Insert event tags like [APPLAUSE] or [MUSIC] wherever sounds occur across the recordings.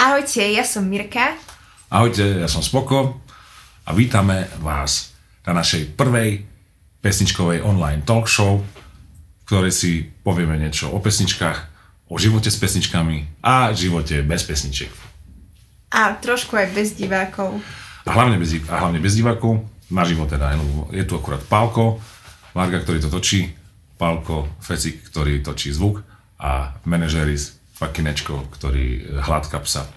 Ahojte, ja som Mirka. Ahojte, ja som Spoko a vítame vás na našej prvej pesničkovej online talk show, v ktorej si povieme niečo o pesničkách, o živote s pesničkami a živote bez pesničiek. A trošku aj bez divákov. A hlavne bez, a hlavne bez divákov, na život teda, je tu akurát Pálko, Marga, ktorý to točí, Pálko, Fecik, ktorý točí zvuk a manažeris Fakinečko, ktorý hladká psa. [LAUGHS]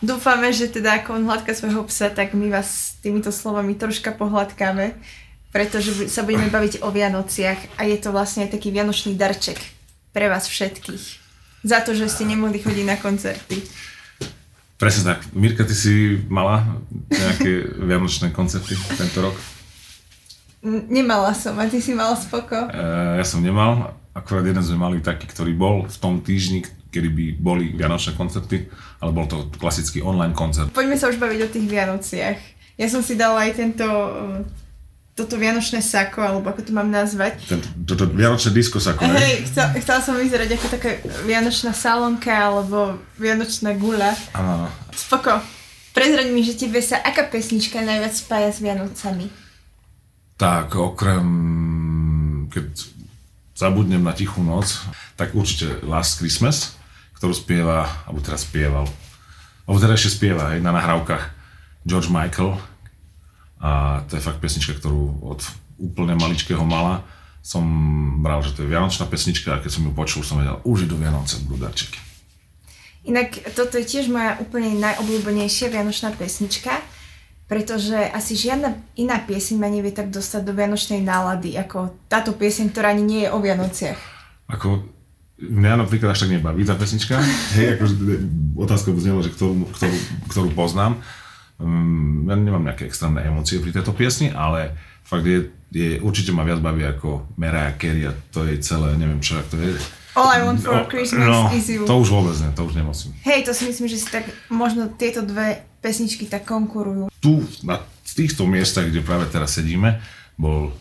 Dúfame, že teda ako on hladká svojho psa, tak my vás týmito slovami troška pohľadkáme, pretože sa budeme baviť o Vianociach a je to vlastne taký vianočný darček pre vás všetkých. Za to, že ste nemohli chodiť na koncerty. Presne tak. Mirka, ty si mala nejaké [LAUGHS] vianočné koncerty tento rok? Nemala som, a ty si mal spoko? E, ja som nemal, akurát jeden sme mali taký, ktorý bol v tom týždni, kedy by boli vianočné koncerty, ale bol to klasický online koncert. Poďme sa už baviť o tých Vianociach. Ja som si dala aj tento toto vianočné sako, alebo ako to mám nazvať. Tento, toto vianočné disko sako, ne? Hej, chcel, chcela som vyzerať ako taká vianočná salonka, alebo vianočná gula. Áno. Spoko. Prezraď mi, že tebe sa aká pesnička najviac spája s Vianocami? Tak, okrem... Keď zabudnem na tichú noc, tak určite Last Christmas, ktorú spieva, alebo teraz spieval, alebo teda ešte spieva, hej, na nahrávkach George Michael, a to je fakt pesnička, ktorú od úplne maličkého mala som bral, že to je vianočná pesnička a keď som ju počul, som vedel, už idú Vianoce, budú darčeky. Inak toto je tiež moja úplne najobľúbenejšia vianočná pesnička, pretože asi žiadna iná pieseň ma nevie tak dostať do vianočnej nálady, ako táto pieseň, ktorá ani nie je o Vianociach. Ako mňa napríklad až tak nebaví tá pesnička. Hej, akože otázka by znela, že ktorú, ktorú, ktorú poznám. Um, ja nemám nejaké extrémne emócie pri tejto piesni, ale fakt je, je určite ma viac baví ako Mariah Carey a to je celé, neviem čo, to je. All I want for no, Christmas no, is you. To už vôbec nie, to už nemusím. Hej, to si myslím, že si tak možno tieto dve pesničky tak konkurujú. Tu, na týchto miestach, kde práve teraz sedíme, bol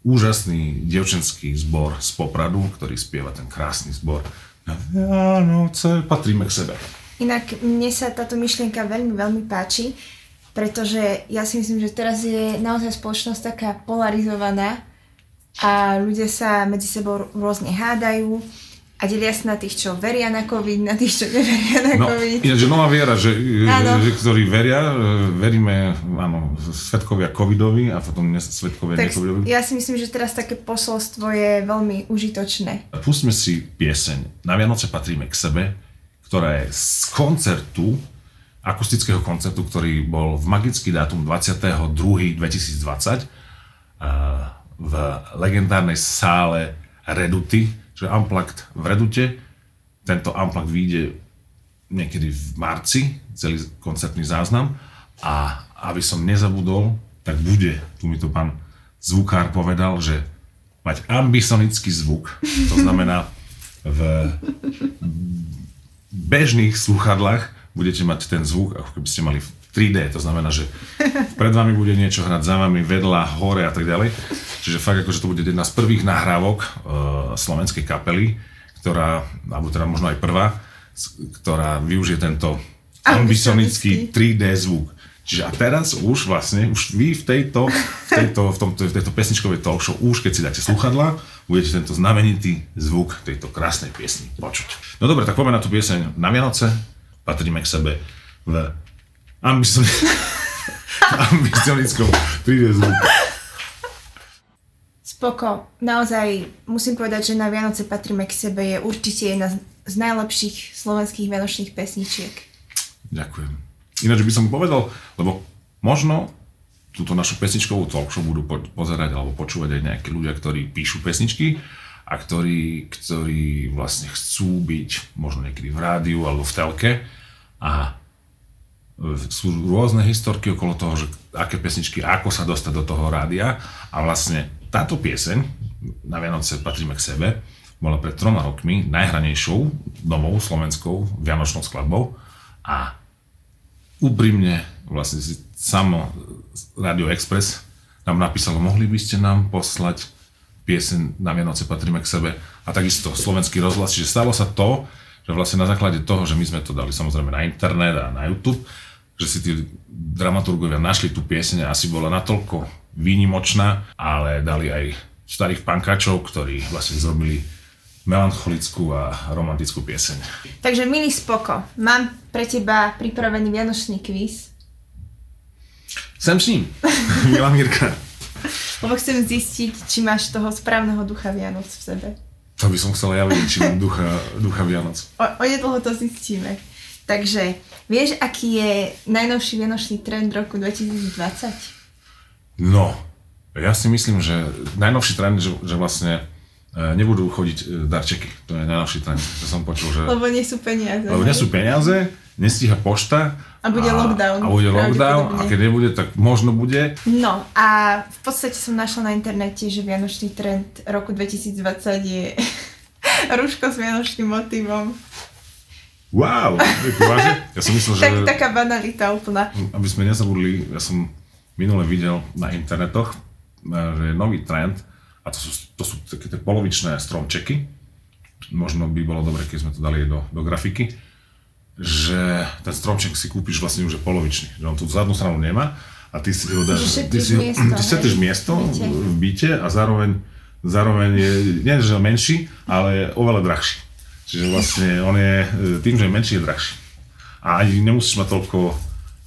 úžasný dievčenský zbor z Popradu, ktorý spieva ten krásny zbor. Vianoce patríme k sebe. Inak mne sa táto myšlienka veľmi, veľmi páči pretože ja si myslím, že teraz je naozaj spoločnosť taká polarizovaná a ľudia sa medzi sebou rôzne hádajú a delia sa na tých, čo veria na COVID, na tých, čo neveria na no, COVID. Ináč, že nová viera, že, že ktorí veria, e, veríme, áno, svetkovia covidovi a potom svetkovia tak necovidovi. Ja si myslím, že teraz také posolstvo je veľmi užitočné. Pustme si pieseň Na Vianoce patríme k sebe, ktorá je z koncertu akustického koncertu, ktorý bol v magický dátum 22.2020 v legendárnej sále Reduty, že Unplugged v Redute. Tento Unplugged vyjde niekedy v marci, celý koncertný záznam. A aby som nezabudol, tak bude, tu mi to pán zvukár povedal, že mať ambisonický zvuk, to znamená v bežných sluchadlách budete mať ten zvuk, ako keby ste mali 3D, to znamená, že pred vami bude niečo hrať, za vami, vedľa, hore a tak ďalej. Čiže fakt akože to bude jedna z prvých nahrávok uh, slovenskej kapely, ktorá, alebo teda možno aj prvá, ktorá využije tento ambicionický 3D zvuk. Čiže a teraz už vlastne, už vy v tejto, v tejto, v tomto, v tejto pesničkovej talk show, už keď si dáte sluchadla, budete tento znamenitý zvuk tejto krásnej piesni počuť. No dobre, tak poďme na tú pieseň na Vianoce patríme k sebe v ambicionickom [LAUGHS] prívezu. Spoko. Naozaj musím povedať, že na Vianoce patríme k sebe je určite jedna z najlepších slovenských vianočných pesničiek. Ďakujem. Ináč by som povedal, lebo možno túto našu pesničkovú talk show budú po- pozerať alebo počúvať aj nejakí ľudia, ktorí píšu pesničky a ktorí, ktorí vlastne chcú byť možno niekedy v rádiu alebo v telke a sú rôzne historky okolo toho, že aké pesničky, ako sa dostať do toho rádia. A vlastne táto pieseň na Vianoce patríme k sebe bola pred troma rokmi najhranejšou novou slovenskou vianočnou skladbou. A úprimne vlastne si samo Radio Express nám napísalo, mohli by ste nám poslať pieseň na Vianoce patríme k sebe a takisto slovenský rozhlas, čiže stalo sa to, že vlastne na základe toho, že my sme to dali samozrejme na internet a na YouTube, že si tí dramaturgovia našli tú pieseň a asi bola natoľko výnimočná, ale dali aj starých pankačov, ktorí vlastne zrobili melancholickú a romantickú pieseň. Takže milý Spoko, mám pre teba pripravený vianočný kvíz. Sem s ním, [LAUGHS] milá Mirka. Lebo chcem zistiť, či máš toho správneho ducha Vianoc v sebe. To by som chcel ja vedieť, či mám ducha, ducha Vianoc. O, onedlho to zistíme. Takže, vieš, aký je najnovší vianočný trend roku 2020? No, ja si myslím, že najnovší trend, že, že vlastne e, nebudú chodiť e, darčeky. To je najnovší trend, čo som počul, že... Lebo nie sú peniaze. Lebo nie sú peniaze, nestíha pošta. A bude lockdown, A bude lockdown a keď nebude, tak možno bude. No a v podstate som našla na internete, že vianočný trend roku 2020 je [LAUGHS] rúško s vianočným motivom. Wow, vážne? Ja som myslel, že... Tak, taká banalita úplná. aby sme nezabudli, ja som minule videl na internetoch, e, že je nový trend a to sú, to sú také tie polovičné stromčeky. Možno by bolo dobre, keď sme to dali do, do grafiky, že ten stromček si kúpiš vlastne už je polovičný, že on tú zadnú stranu nemá a ty si ho dáš, ty si, miesto, ty miesto v byte a zároveň, zároveň je, nie že menší, ale je oveľa drahší. Čiže vlastne on je, e, tým, že je menší, je drahší. A ani nemusíš mať toľko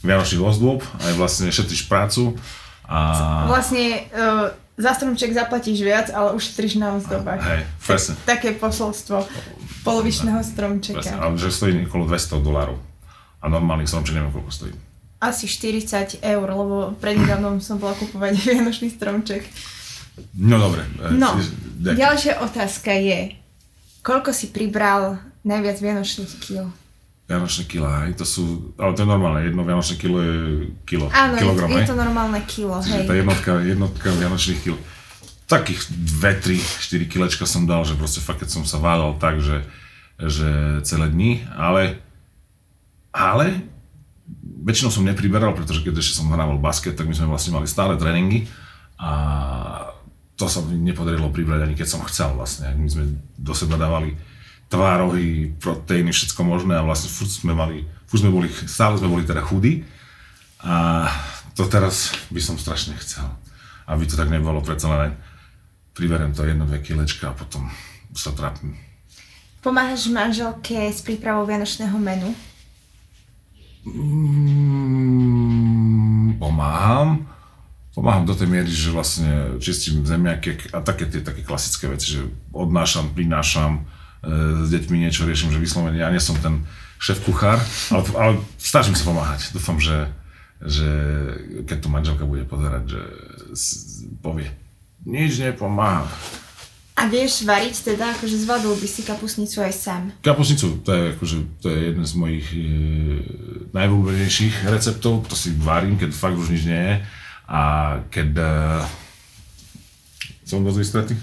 vianočných ozdôb, aj vlastne šetríš prácu a... Vlastne uh, za stromček zaplatíš viac, ale už šetriš na ozdobách. Hej, presne. Také posolstvo polovičného Presne, stromčeka. ale že stojí okolo 200 dolárov. A normálny stromček neviem, koľko stojí. Asi 40 eur, lebo prednedávnom som bola kupovať [LAUGHS] vianočný stromček. No dobre. e, No, daj. ďalšia otázka je, koľko si pribral najviac vianočných kil? Vianočné kilá, hej, to sú, ale to je normálne, jedno vianočné kilo je kilo, Áno, kilogram, je, je to normálne kilo, Čiže hej. tá jednotka, jednotka vianočných kil. Takých 2, 3, 4 kilečka som dal, že proste fakt, keď som sa váľal tak, že, že celé dni, ale, ale väčšinou som nepriberal, pretože keď ešte som hrával basket, tak my sme vlastne mali stále tréningy a to sa mi nepodarilo pribrať ani keď som chcel vlastne. My sme do seba dávali tvárohy, proteíny, všetko možné a vlastne furt sme mali, furt sme boli, stále sme boli teda chudí a to teraz by som strašne chcel. Aby to tak nebolo, predsa len priberiem to jedno, dve kilečka a potom sa trápim. Pomáhaš manželke s prípravou vianočného menu? Mm, pomáham. Pomáham do tej miery, že vlastne čistím zemiaky a také tie také klasické veci, že odnášam, prinášam, e, s deťmi niečo riešim, že vyslovene ja nie som ten šéf kuchár, ale, ale snažím sa pomáhať. Dúfam, že, že keď tu manželka bude pozerať, že povie, nič nepomáha. A vieš variť teda, akože zvládol by si kapusnicu aj sám. Kapusnicu, to je, akože, to je jeden z mojich e, najvľúbenejších receptov, to si varím, keď fakt už nič nie je. A keď... E, som dosť vystretý?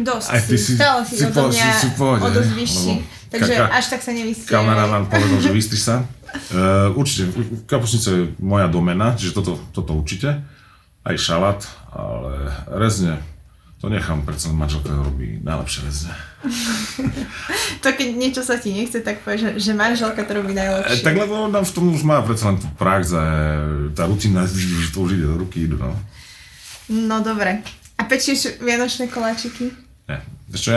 Dosť Aj ty si- stále si, si odo mňa si- si pohode, o dosť hej? vyšší. Takže ka- ka- až tak sa nevystrie. Kameraman povedal, že vystri sa. Uh, určite, kapusnica je moja domena, čiže toto, toto určite. Aj šalát, ale rezne, to nechám, predsa manželka robí najlepšie rezne. [LAUGHS] To keď niečo sa ti nechce, tak povieš, že, že manželka to robí E, najlepšie. tak lebo tam v tom už má predsa len tú prax a tá rutina, že to už ide do ruky, no. No dobre. A pečieš vianočné koláčiky? Ne. Vieš čo,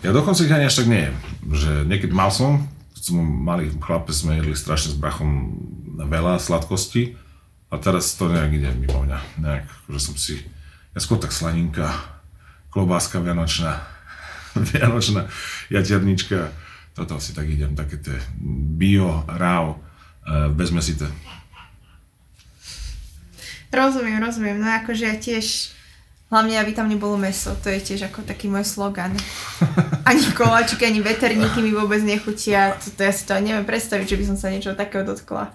ja, dokonca ich ani až tak nejem. Že niekedy mal som, keď som malý chlape, sme jedli strašne s brachom veľa sladkosti a teraz to nejak ide mimo mňa. Nejak, že som si, ja skôr tak slaninka, klobáska vianočná, [LAUGHS] vianočná jaternička, toto si tak idem, také tie bio, ráv, eh, bezmesité. Rozumiem, rozumiem. No akože ja tiež, hlavne aby tam nebolo meso, to je tiež ako taký môj slogan. [LAUGHS] Ani koláčiky, ani veterníky mi vôbec nechutia. To, to ja si to neviem predstaviť, že by som sa niečo takého dotkla.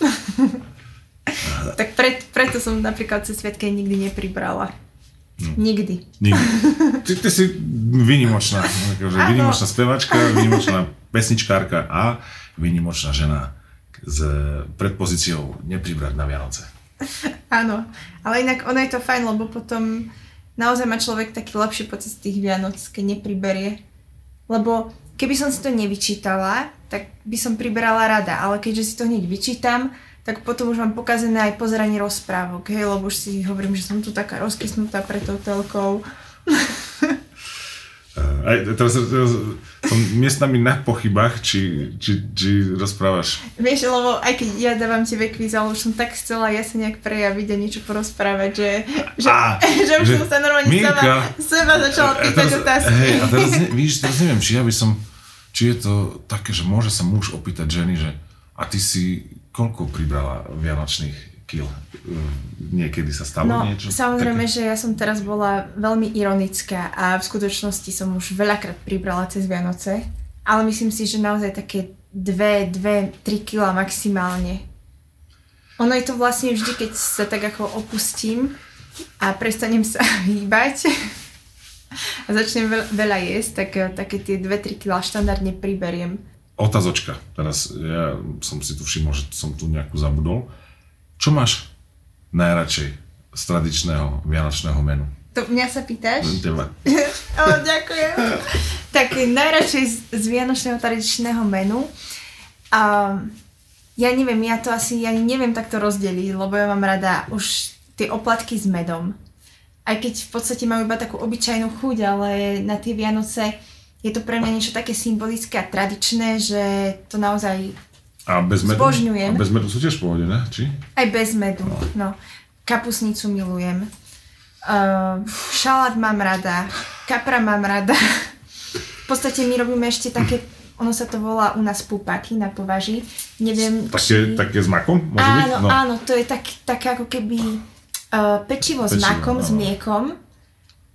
[LAUGHS] tak pre, preto som napríklad cez sviatky nikdy nepribrala. Nikdy. Nikdy. [LAUGHS] Ty, ty si výnimočná, akože Áno. výnimočná spevačka, výnimočná pesničkárka a výnimočná žena s predpozíciou nepribrať na Vianoce. [LAUGHS] Áno, ale inak ono je to fajn, lebo potom naozaj má človek taký lepší pocit z tých Vianoc, keď nepriberie. Lebo keby som si to nevyčítala, tak by som priberala rada, ale keďže si to hneď vyčítam, tak potom už mám pokazené aj pozeranie rozprávok, hej, lebo už si hovorím, že som tu taká rozkysnutá pred tou telkou. [LAUGHS] Aj, teraz, teraz som miestami na pochybách, či, či, či rozprávaš. Vieš, lebo aj keď ja dávam tebe kvíz, ale už som tak chcela ja sa nejak prejaviť a niečo porozprávať, že, že, Á, [LAUGHS] že už že- som sa normálne Milka. sama, seba začala A pýtať otázky. hej, a teraz, [LAUGHS] ne, vidíš, teraz neviem, či ja by som, či je to také, že môže sa muž opýtať ženy, že a ty si koľko pribrala vianočných kil? Niekedy sa stalo No, niečo? samozrejme, také? že ja som teraz bola veľmi ironická a v skutočnosti som už veľakrát pribrala cez Vianoce, ale myslím si, že naozaj také 2, 2, 3 kg maximálne. Ono je to vlastne vždy, keď sa tak ako opustím a prestanem sa [LAUGHS] hýbať a začnem veľ, veľa jesť, tak také tie 2-3 kg štandardne priberiem. Otázočka. Teraz ja som si tu všimol, že som tu nejakú zabudol. Čo máš najradšej z tradičného vianočného menu? To mňa sa pýtaš? Teba. [LAUGHS] O, ďakujem. tak najradšej z, z vianočného tradičného menu. A ja neviem, ja to asi ani neviem takto rozdeliť, lebo ja mám rada už tie oplatky s medom. Aj keď v podstate majú iba takú obyčajnú chuť, ale na tie Vianoce je to pre mňa niečo také symbolické a tradičné, že to naozaj A bez medu? Zbožňujem. A bez medu sú tiež v pohode, ne? Či? aj bez medu. No. Kapusnicu milujem. Uh, šalát mám rada. Kapra mám rada. v podstate my robíme ešte také, ono sa to volá u nás pupáky na považi. Neviem, Také, také s makom? Môže byť? áno, No. áno, to je tak, také ako keby uh, pečivo, s Pečivo, makom, s áno. mliekom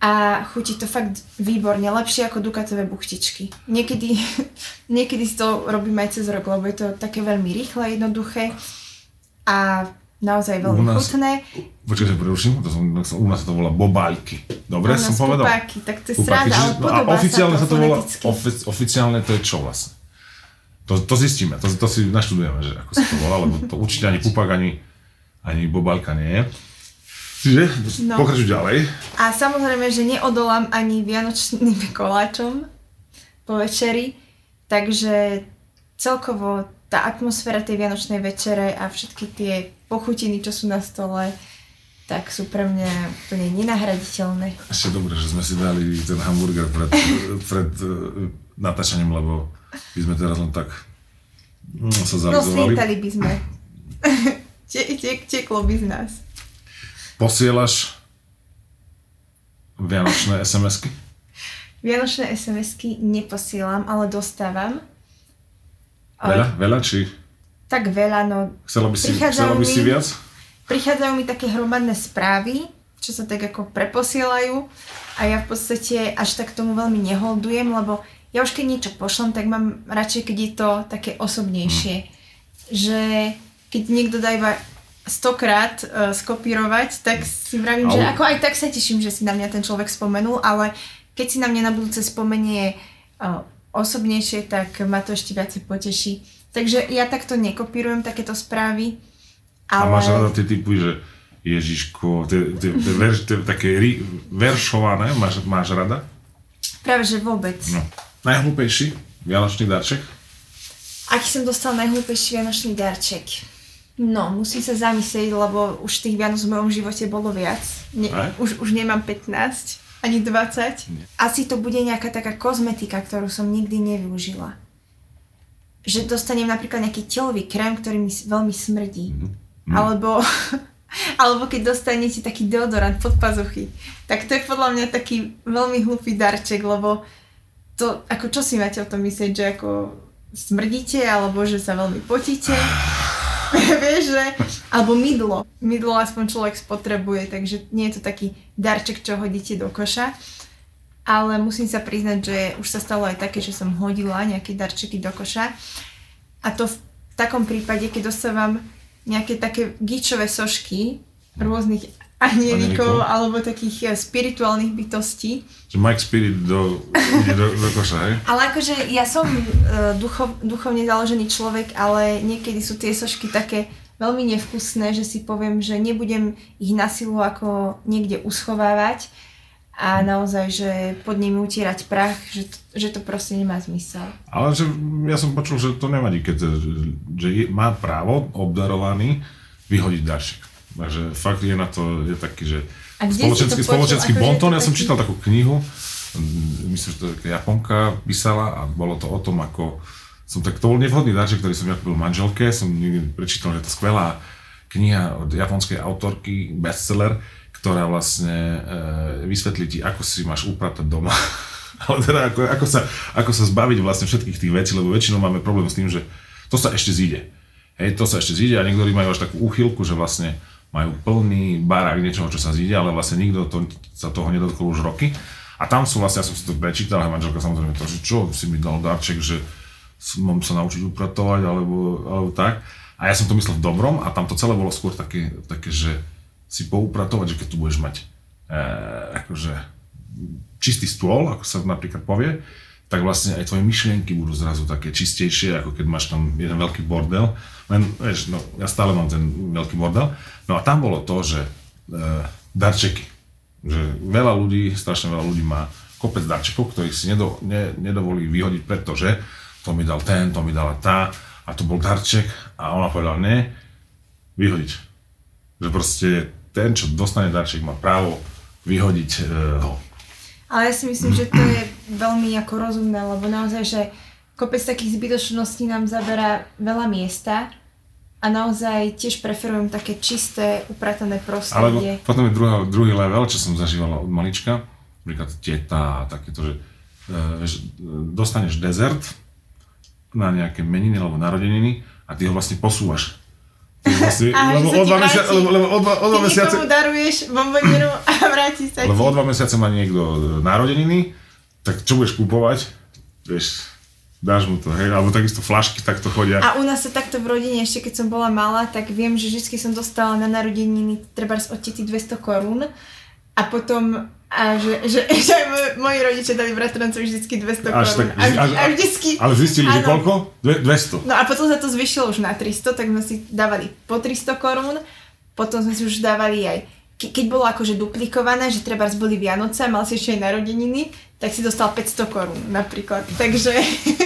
a chutí to fakt výborne, lepšie ako dukatové buchtičky. Niekedy, [LAUGHS] niekedy si to robíme aj cez rok, lebo je to také veľmi rýchle, jednoduché a naozaj veľmi U nás- chutné. Počkaj, sa preruším, to som, som, u nás sa to volá bobáľky. Dobre U som nás povedal? pupáky, tak to je Pupáky, sranda, ale no, podobá a oficiálne sa to, volá, foneticky. ofi- oficiálne to je čo vlastne? To, to zistíme, to, to si naštudujeme, že ako sa to volá, lebo to určite ani pupák, ani, ani bobálka nie je. Čiže, No. pokračuj ďalej. A samozrejme, že neodolám ani vianočným [LAUGHS] koláčom po večeri, takže celkovo tá atmosféra tej vianočnej večere a všetky tie pochutiny, čo sú na stole, tak sú pre mňa úplne nenahraditeľné. Ešte dobre, že sme si dali ten hamburger pred, [LAUGHS] pred uh, natáčaním, lebo by sme teraz len tak mm, sa No zalizovali. slietali by sme. [LAUGHS] Tie- tie- Tieklo by z nás. Posielaš vianočné SMS-ky? Vianočné SMS-ky neposielam, ale dostávam. Veľa? Veľa? Či Tak veľa, no chcela by si, chcela by si viac? prichádzajú mi také hromadné správy, čo sa tak ako preposielajú a ja v podstate až tak tomu veľmi neholdujem, lebo ja už keď niečo pošlem, tak mám radšej, keď je to také osobnejšie. Že keď niekto dá iba stokrát uh, skopírovať, tak si vravím, že ako aj tak sa teším, že si na mňa ten človek spomenul, ale keď si na mňa na budúce spomenie uh, osobnejšie, tak ma to ešte viacej poteší. Takže ja takto nekopírujem takéto správy. A Ale... máš rada tie typy, že Ježiško, tie, tie, tie, verš, tie také ri, veršované, máš, máš rada? Práve že vôbec. No. Najhlúpejší vianočný darček? Aký som dostal najhlúpejší vianočný darček? No, musím sa zamyslieť, lebo už tých Vianoc v mojom živote bolo viac. Ne, Aj? už, už nemám 15, ani 20. Asi to bude nejaká taká kozmetika, ktorú som nikdy nevyužila. Že dostanem napríklad nejaký telový krém, ktorý mi veľmi smrdí. Alebo, [LAUGHS] alebo keď dostanete taký deodorant pod pazuchy. Tak to je podľa mňa taký veľmi hlupý darček, lebo to, ako čo si máte o tom myslieť, že ako smrdíte, alebo že sa veľmi potíte. [SIGHS] [LAUGHS] Vieš, že... Alebo mydlo. Mydlo aspoň človek spotrebuje, takže nie je to taký darček, čo hodíte do koša. Ale musím sa priznať, že už sa stalo aj také, že som hodila nejaké darčeky do koša. A to v takom prípade, keď dostávam nejaké také gičové sošky rôznych Anielikov. alebo takých eh, spirituálnych bytostí, Že Mike Spirit do, ide do, do koša, hej? ale akože ja som uh, duchov, duchovne založený človek, ale niekedy sú tie sošky také veľmi nevkusné, že si poviem, že nebudem ich na silu ako niekde uschovávať a naozaj, že pod nimi utierať prach, že to, že to proste nemá zmysel. Ale že ja som počul, že to nevadí, keď že je, má právo obdarovaný vyhodiť darček. Takže fakt je na to je taký, že spoločenský, spoločenský Akože bonton, to ja som taký- čítal takú knihu, mm, myslím, že to je Japonka písala a bolo to o tom, ako som tak, to bol nevhodný darček, ktorý som ja kúpil manželke, som niekde prečítal, že to skvelá kniha od japonskej autorky, bestseller, ktorá vlastne e, vysvetlí ti, ako si máš upratať doma. [LAUGHS] Ale teda ako, ako, sa, ako sa zbaviť vlastne všetkých tých vecí, lebo väčšinou máme problém s tým, že to sa ešte zíde. Hej, to sa ešte zíde a niektorí majú až takú úchylku, že vlastne majú plný barák niečoho, čo sa zíde, ale vlastne nikto to, sa toho nedotkol už roky. A tam sú vlastne, ja som si to prečítal, a manželka samozrejme to, že čo si mi dal darček, že mám sa naučiť upratovať, alebo, alebo tak. A ja som to myslel v dobrom a tam to celé bolo skôr také, také že si poupratovať, že keď tu budeš mať e, akože čistý stôl, ako sa napríklad povie, tak vlastne aj tvoje myšlienky budú zrazu také čistejšie, ako keď máš tam jeden veľký bordel. Len, vieš, no, ja stále mám ten veľký bordel. No a tam bolo to, že e, darčeky. Že veľa ľudí, strašne veľa ľudí má kopec darčekov, ktorých si nedo, ne, nedovolí vyhodiť, pretože to mi dal ten, to mi dala tá a to bol darček a ona povedala ne, vyhodiť. Že proste ten, čo dostane darček, má právo vyhodiť e, ho. Ale ja si myslím, že to je veľmi ako rozumné, lebo naozaj, že kopec takých zbytočností nám zaberá veľa miesta a naozaj tiež preferujem také čisté, upratané Alebo prostredie. potom je druhá, druhý level, čo som zažívala od malička, napríklad teta a takéto, že e, vieš, e, dostaneš dezert na nejaké meniny alebo narodeniny a ty ho vlastne posúvaš. Vlastne, A lebo, o dva mesiace, lebo, lebo o dva, o dva mesiace, daruješ bombonieru a vráti sa lebo o dva mesiace má niekto narodeniny, tak čo budeš kúpovať? Vieš, dáš mu to, hej, alebo takisto flašky takto chodia. A u nás sa takto v rodine, ešte keď som bola malá, tak viem, že vždy som dostala na narodeniny treba od tety 200 korún a potom a že, že, [LAUGHS] že moji, rodičia dali bratrancovi vždycky 200 Až korún. tak- a, až- a vždycky... Ale zistili, že áno. koľko? Dve, 200. No a potom sa to zvyšilo už na 300, tak sme si dávali po 300 korún, potom sme si už dávali aj, keď bolo akože duplikované, že treba boli Vianoce a mal si ešte aj narodeniny, tak si dostal 500 korún napríklad. Takže,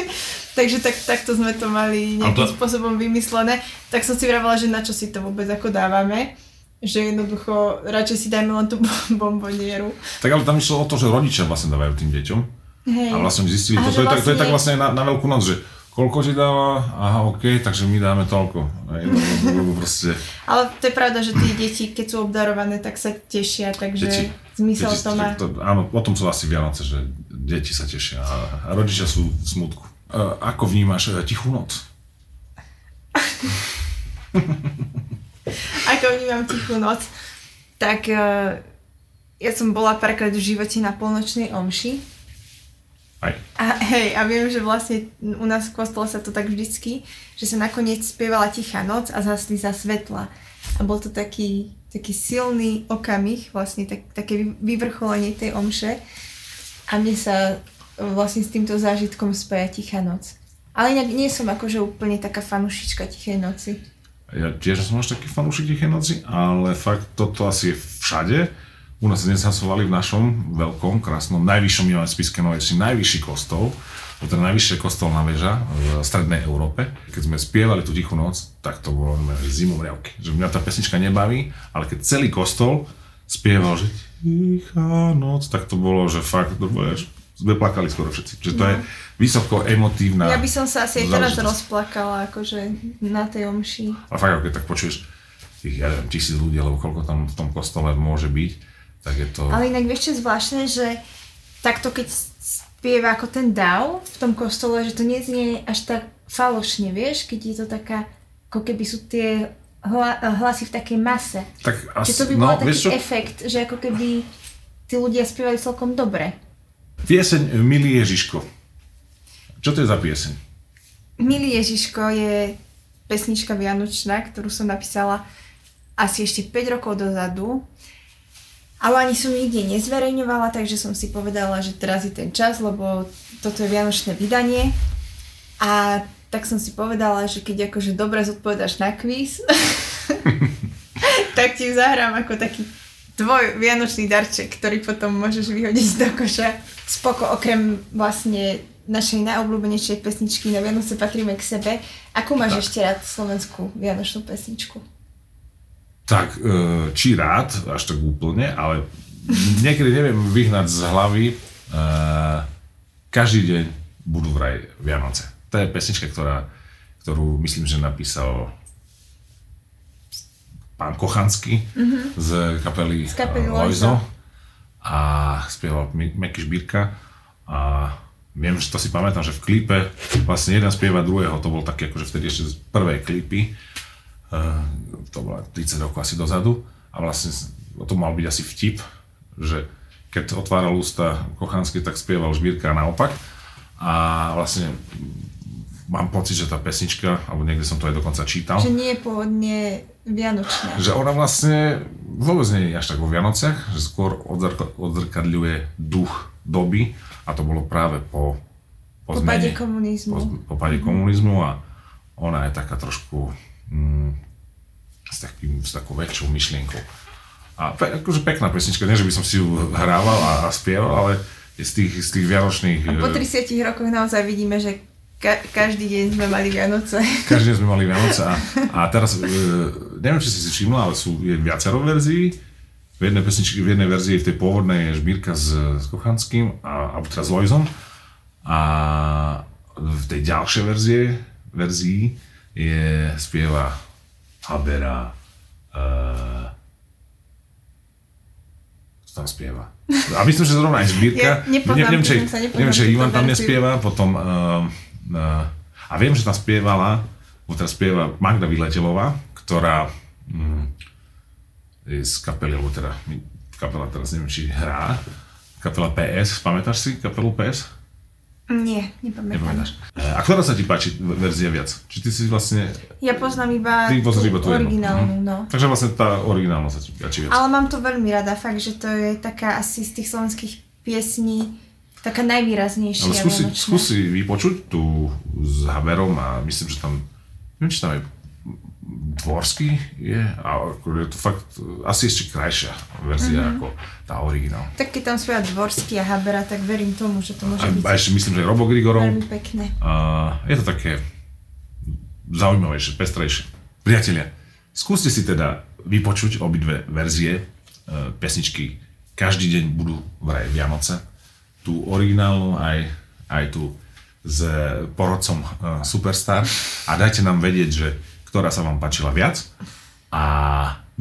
[LAUGHS] takže tak, takto sme to mali nejakým to- spôsobom vymyslené. Tak som si vravela, že na čo si to vôbec ako dávame že jednoducho radšej si dajme len tú [LAUGHS] bombonieru. Tak ale tam išlo o to, že rodičia vlastne dávajú tým deťom. Hej. A vlastne zistili, to, to, že je, tak, to je vlastne- tak vlastne na, na veľkú noc, že koľko ti dáva, aha, OK, takže my dáme toľko. Hej, lebo, [LAUGHS] lebo proste, Ale to je pravda, že tie deti, keď sú obdarované, tak sa tešia, takže deti, zmysel deti, to má. To, áno, o tom sú asi Vianoce, že deti sa tešia a, a rodičia sú v smutku. Uh, ako vnímaš uh, tichú noc? [LAUGHS] Ako vnímam tichú noc, tak uh, ja som bola párkrát v živote na polnočnej omši Aj. a hej, a viem, že vlastne u nás v kostole sa to tak vždycky, že sa nakoniec spievala tichá noc a zasli za svetla. A bol to taký, taký silný okamih, vlastne tak, také vy- vyvrcholenie tej omše. A mne sa vlastne s týmto zážitkom spája tichá noc. Ale inak nie som akože úplne taká fanušička tichej noci. Ja tiež som až taký fanúšik Tichej noci, ale fakt toto asi je všade. U nás dnes hlasovali v našom veľkom, krásnom, najvyššom Milan Spiske Novej Vsi, najvyšší kostol, to teda najvyššia kostolná väža v strednej Európe. Keď sme spievali tú tichú noc, tak to bolo zimom riavky. Že mňa tá pesnička nebaví, ale keď celý kostol spieval, že tichá noc, tak to bolo, že fakt, to bolo, sme plakali skoro všetci. Že to je vysoko emotívna Ja by som sa asi aj teraz rozplakala, akože na tej omši. A fakt, keď tak počuješ tých, ja neviem, tisíc ľudí, alebo koľko tam v tom kostole môže byť, tak je to... Ale inak vieš čo je zvláštne, že takto keď spieva ako ten dav v tom kostole, že to neznie až tak falošne, vieš, keď je to taká, ako keby sú tie hla, hlasy v takej mase. tak Či to by no, bol taký vieš čo? efekt, že ako keby tí ľudia spievali celkom dobre. Pieseň Milý Ježiško. Čo to je za pieseň? Milý Ježiško je pesnička Vianočná, ktorú som napísala asi ešte 5 rokov dozadu. Ale ani som nikde nezverejňovala, takže som si povedala, že teraz je ten čas, lebo toto je Vianočné vydanie. A tak som si povedala, že keď akože dobre zodpovedáš na kvíz, [LAUGHS] tak ti zahrám ako taký tvoj vianočný darček, ktorý potom môžeš vyhodiť do koša. Spoko, okrem vlastne našej najobľúbenejšej pesničky na Vianoce patríme k sebe. Akú máš tak. ešte rád slovenskú vianočnú pesničku? Tak, e, či rád, až tak úplne, ale niekedy neviem vyhnať z hlavy uh, každý deň budú vraj Vianoce. To je pesnička, ktorá, ktorú myslím, že napísal pán Kochanský mm-hmm. z kapely, z kapely Lojzo a spieval Meky Šbírka a viem, že to si pamätám, že v klipe vlastne jeden spieva druhého, to bol také akože vtedy ešte z prvej klipy, to bola 30 rokov asi dozadu a vlastne to mal byť asi vtip, že keď otváral ústa Kochanský, tak spieval Žbírka naopak a vlastne mám pocit, že tá pesnička, alebo niekde som to aj dokonca čítal. Že nie je pôvodne vianočná. Že ona vlastne vôbec nie je až tak vo Vianociach, že skôr odzrkadľuje duch doby a to bolo práve po, po, po zmene, komunizmu. Po, po páde mm-hmm. komunizmu a ona je taká trošku s, takým, s takou väčšou myšlienkou. A pe, akože pekná pesnička, nie že by som si ju hrával a, a spieval, ale z tých, z tých vianočných... A po 30 e, rokoch naozaj vidíme, že Ka- každý deň sme mali Vianoce. Každý deň sme mali [LAUGHS] Vianoce a, a teraz, e, neviem, či si si všimla, ale sú je viacero verzií. V jednej pesničke, v jednej verzii, v tej pôvodnej je Žbírka s, s Kochanským, a, alebo teda s Lojzom. A v tej ďalšej verzie, verzii je spieva Habera, uh, tam spieva. A myslím, že zrovna aj Žbírka. Ja nepoznám, neviem, či, neviem, či Ivan tam nespieva, potom uh, a viem, že tam spievala, teraz spieva Magda Vyletelová, ktorá mm, je z kapely, alebo teda kapela teraz neviem, či hrá, kapela PS, pamätáš si kapelu PS? Nie, nepamätám. Nepamätáš. E, a ktorá sa ti páči verzia viac? Či ty si vlastne... Ja poznám iba ty tú iba tú originálnu, no. Takže vlastne tá originálna sa ti páči viac. Ale mám to veľmi rada, fakt, že to je taká asi z tých slovenských piesní, Taká najvýraznejšia. Ale skúsi, skúsi vypočuť tu s Haberom a myslím, že tam, neviem, či tam je dvorský je, a je to fakt asi ešte krajšia verzia mm-hmm. ako tá originál. Tak keď tam spieva Dvorský a Habera, tak verím tomu, že to môže a, byť. A ešte myslím, že Robo Grigorov. Veľmi pekné. A je to také zaujímavejšie, pestrejšie. Priatelia, skúste si teda vypočuť obidve verzie e, pesničky Každý deň budú vraj Vianoce tú originálnu aj, aj tú s porodcom uh, Superstar a dajte nám vedieť, že ktorá sa vám páčila viac a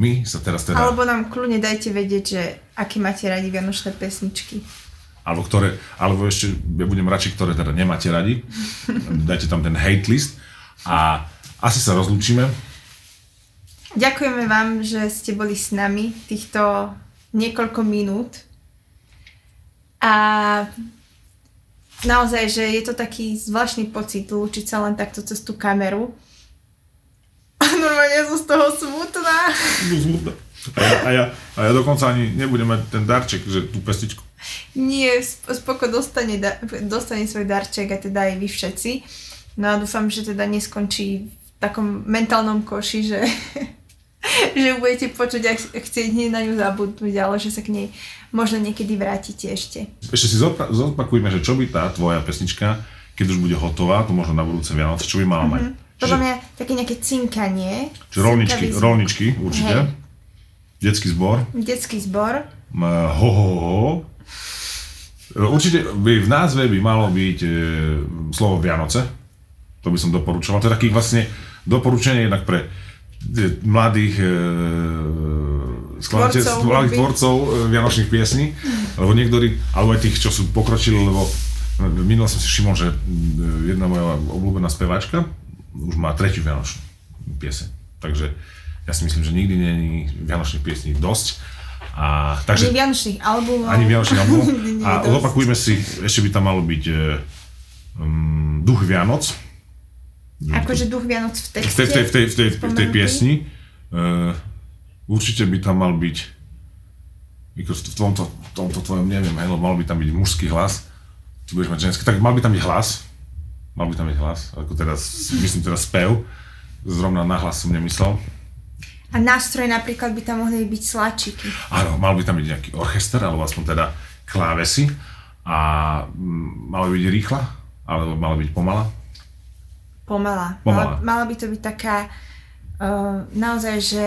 my sa teraz teda... Alebo nám kľudne dajte vedieť, že aké máte radi vianočné pesničky. Alebo ktoré, alebo ešte, ja budem radšej, ktoré teda nemáte radi. [LAUGHS] Dajte tam ten hate list a asi sa rozlúčime. Ďakujeme vám, že ste boli s nami týchto niekoľko minút a naozaj, že je to taký zvláštny pocit lúčiť sa len takto cez tú kameru. A normálne som z toho smutná. Smutná. A ja, a, ja, a ja dokonca ani nebudem mať ten darček, že tú pestičku. Nie, spoko dostane, dostane svoj darček a teda aj vy všetci. No a dúfam, že teda neskončí v takom mentálnom koši, že, [LAUGHS] že budete počuť, ak chcieť na ňu zabudnúť, ale že sa k nej možno niekedy vrátite ešte. Ešte si zopakujme, že čo by tá tvoja pesnička, keď už bude hotová, to možno na budúce Vianoce, čo by mala mať? Podľa mňa také nejaké cinkanie. Čiže rolničky, rolničky určite. Hej. Detský zbor. Detský zbor. Ho, ho, ho. Určite by v názve by malo byť e, slovo Vianoce. To by som doporučoval. To je takých vlastne doporučenie jednak pre e, mladých e, skladáte mladých tvorcov e, vianočných piesní, lebo niektorí, alebo aj tých, čo sú pokročili, lebo minul som si všimol, že jedna moja obľúbená speváčka už má tretiu vianočnú pieseň. Takže ja si myslím, že nikdy nie je vianočných piesní dosť. A, takže, ani vianočných albumov. Ani vianočných albumov. [LAUGHS] a opakujme si, ešte by tam malo byť um, Duch Vianoc. Akože Duch Vianoc v texte? V tej, v tej, v tej, v tej, v tej piesni. Uh, určite by tam mal byť, v tomto, v tomto tvojom neviem, hej, mal by tam byť mužský hlas, ty budeš mať ženský, tak mal by tam byť hlas, mal by tam byť hlas, ako teraz, myslím teraz spev, zrovna na hlas som nemyslel. A nástroje napríklad by tam mohli byť sláčiky. Áno, mal by tam byť nejaký orchester, alebo aspoň teda klávesy. A mm, mala by byť rýchla, alebo mala byť pomalá. Pomalá. Pomalá. Mala, mala by to byť taká uh, naozaj, že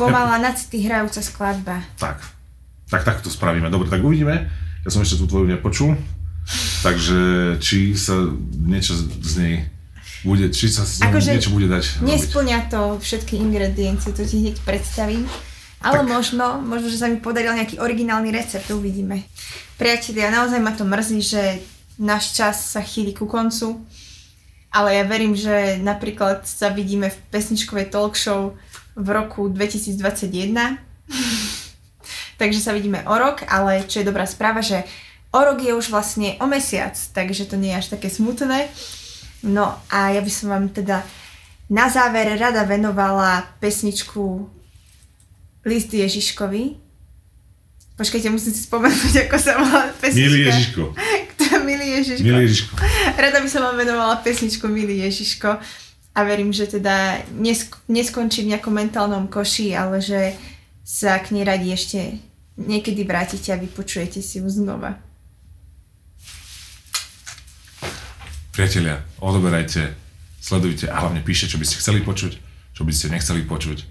pomalá, na city hrajúca skladba. Tak. Tak, tak to spravíme. Dobre, tak uvidíme. Ja som ešte tú tvoju nepočul. Takže či sa niečo z nej bude, či sa z nej Akože niečo bude dať robiť. Nesplňa to všetky ingrediencie, to ti hneď predstavím. Ale Tak. možno, možno, že sa mi podaril nejaký originálny recept, uvidíme. Priatelia, naozaj ma to mrzí, že náš čas sa chýli ku koncu, ale ja verím, že napríklad sa vidíme v pesničkovej talk show v roku 2021. [LAUGHS] takže sa vidíme o rok, ale čo je dobrá správa, že o rok je už vlastne o mesiac, takže to nie je až také smutné. No a ja by som vám teda na záver rada venovala pesničku List Ježiškovi. Počkajte, musím si spomenúť, ako sa volá pesnička. Milý Ježiško. [LAUGHS] Kto Milý Ježiško. Milý Ježiško. Rada by som vám venovala pesničku Milý Ježiško a verím, že teda nesk- neskončí v nejakom mentálnom koši, ale že sa k nej radi ešte niekedy vrátite a vypočujete si ju znova. Priatelia, odoberajte, sledujte a hlavne píšte, čo by ste chceli počuť, čo by ste nechceli počuť.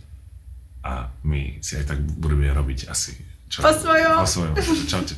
A my si aj tak budeme robiť asi čo, Po svojom. Po svojom. Čaute.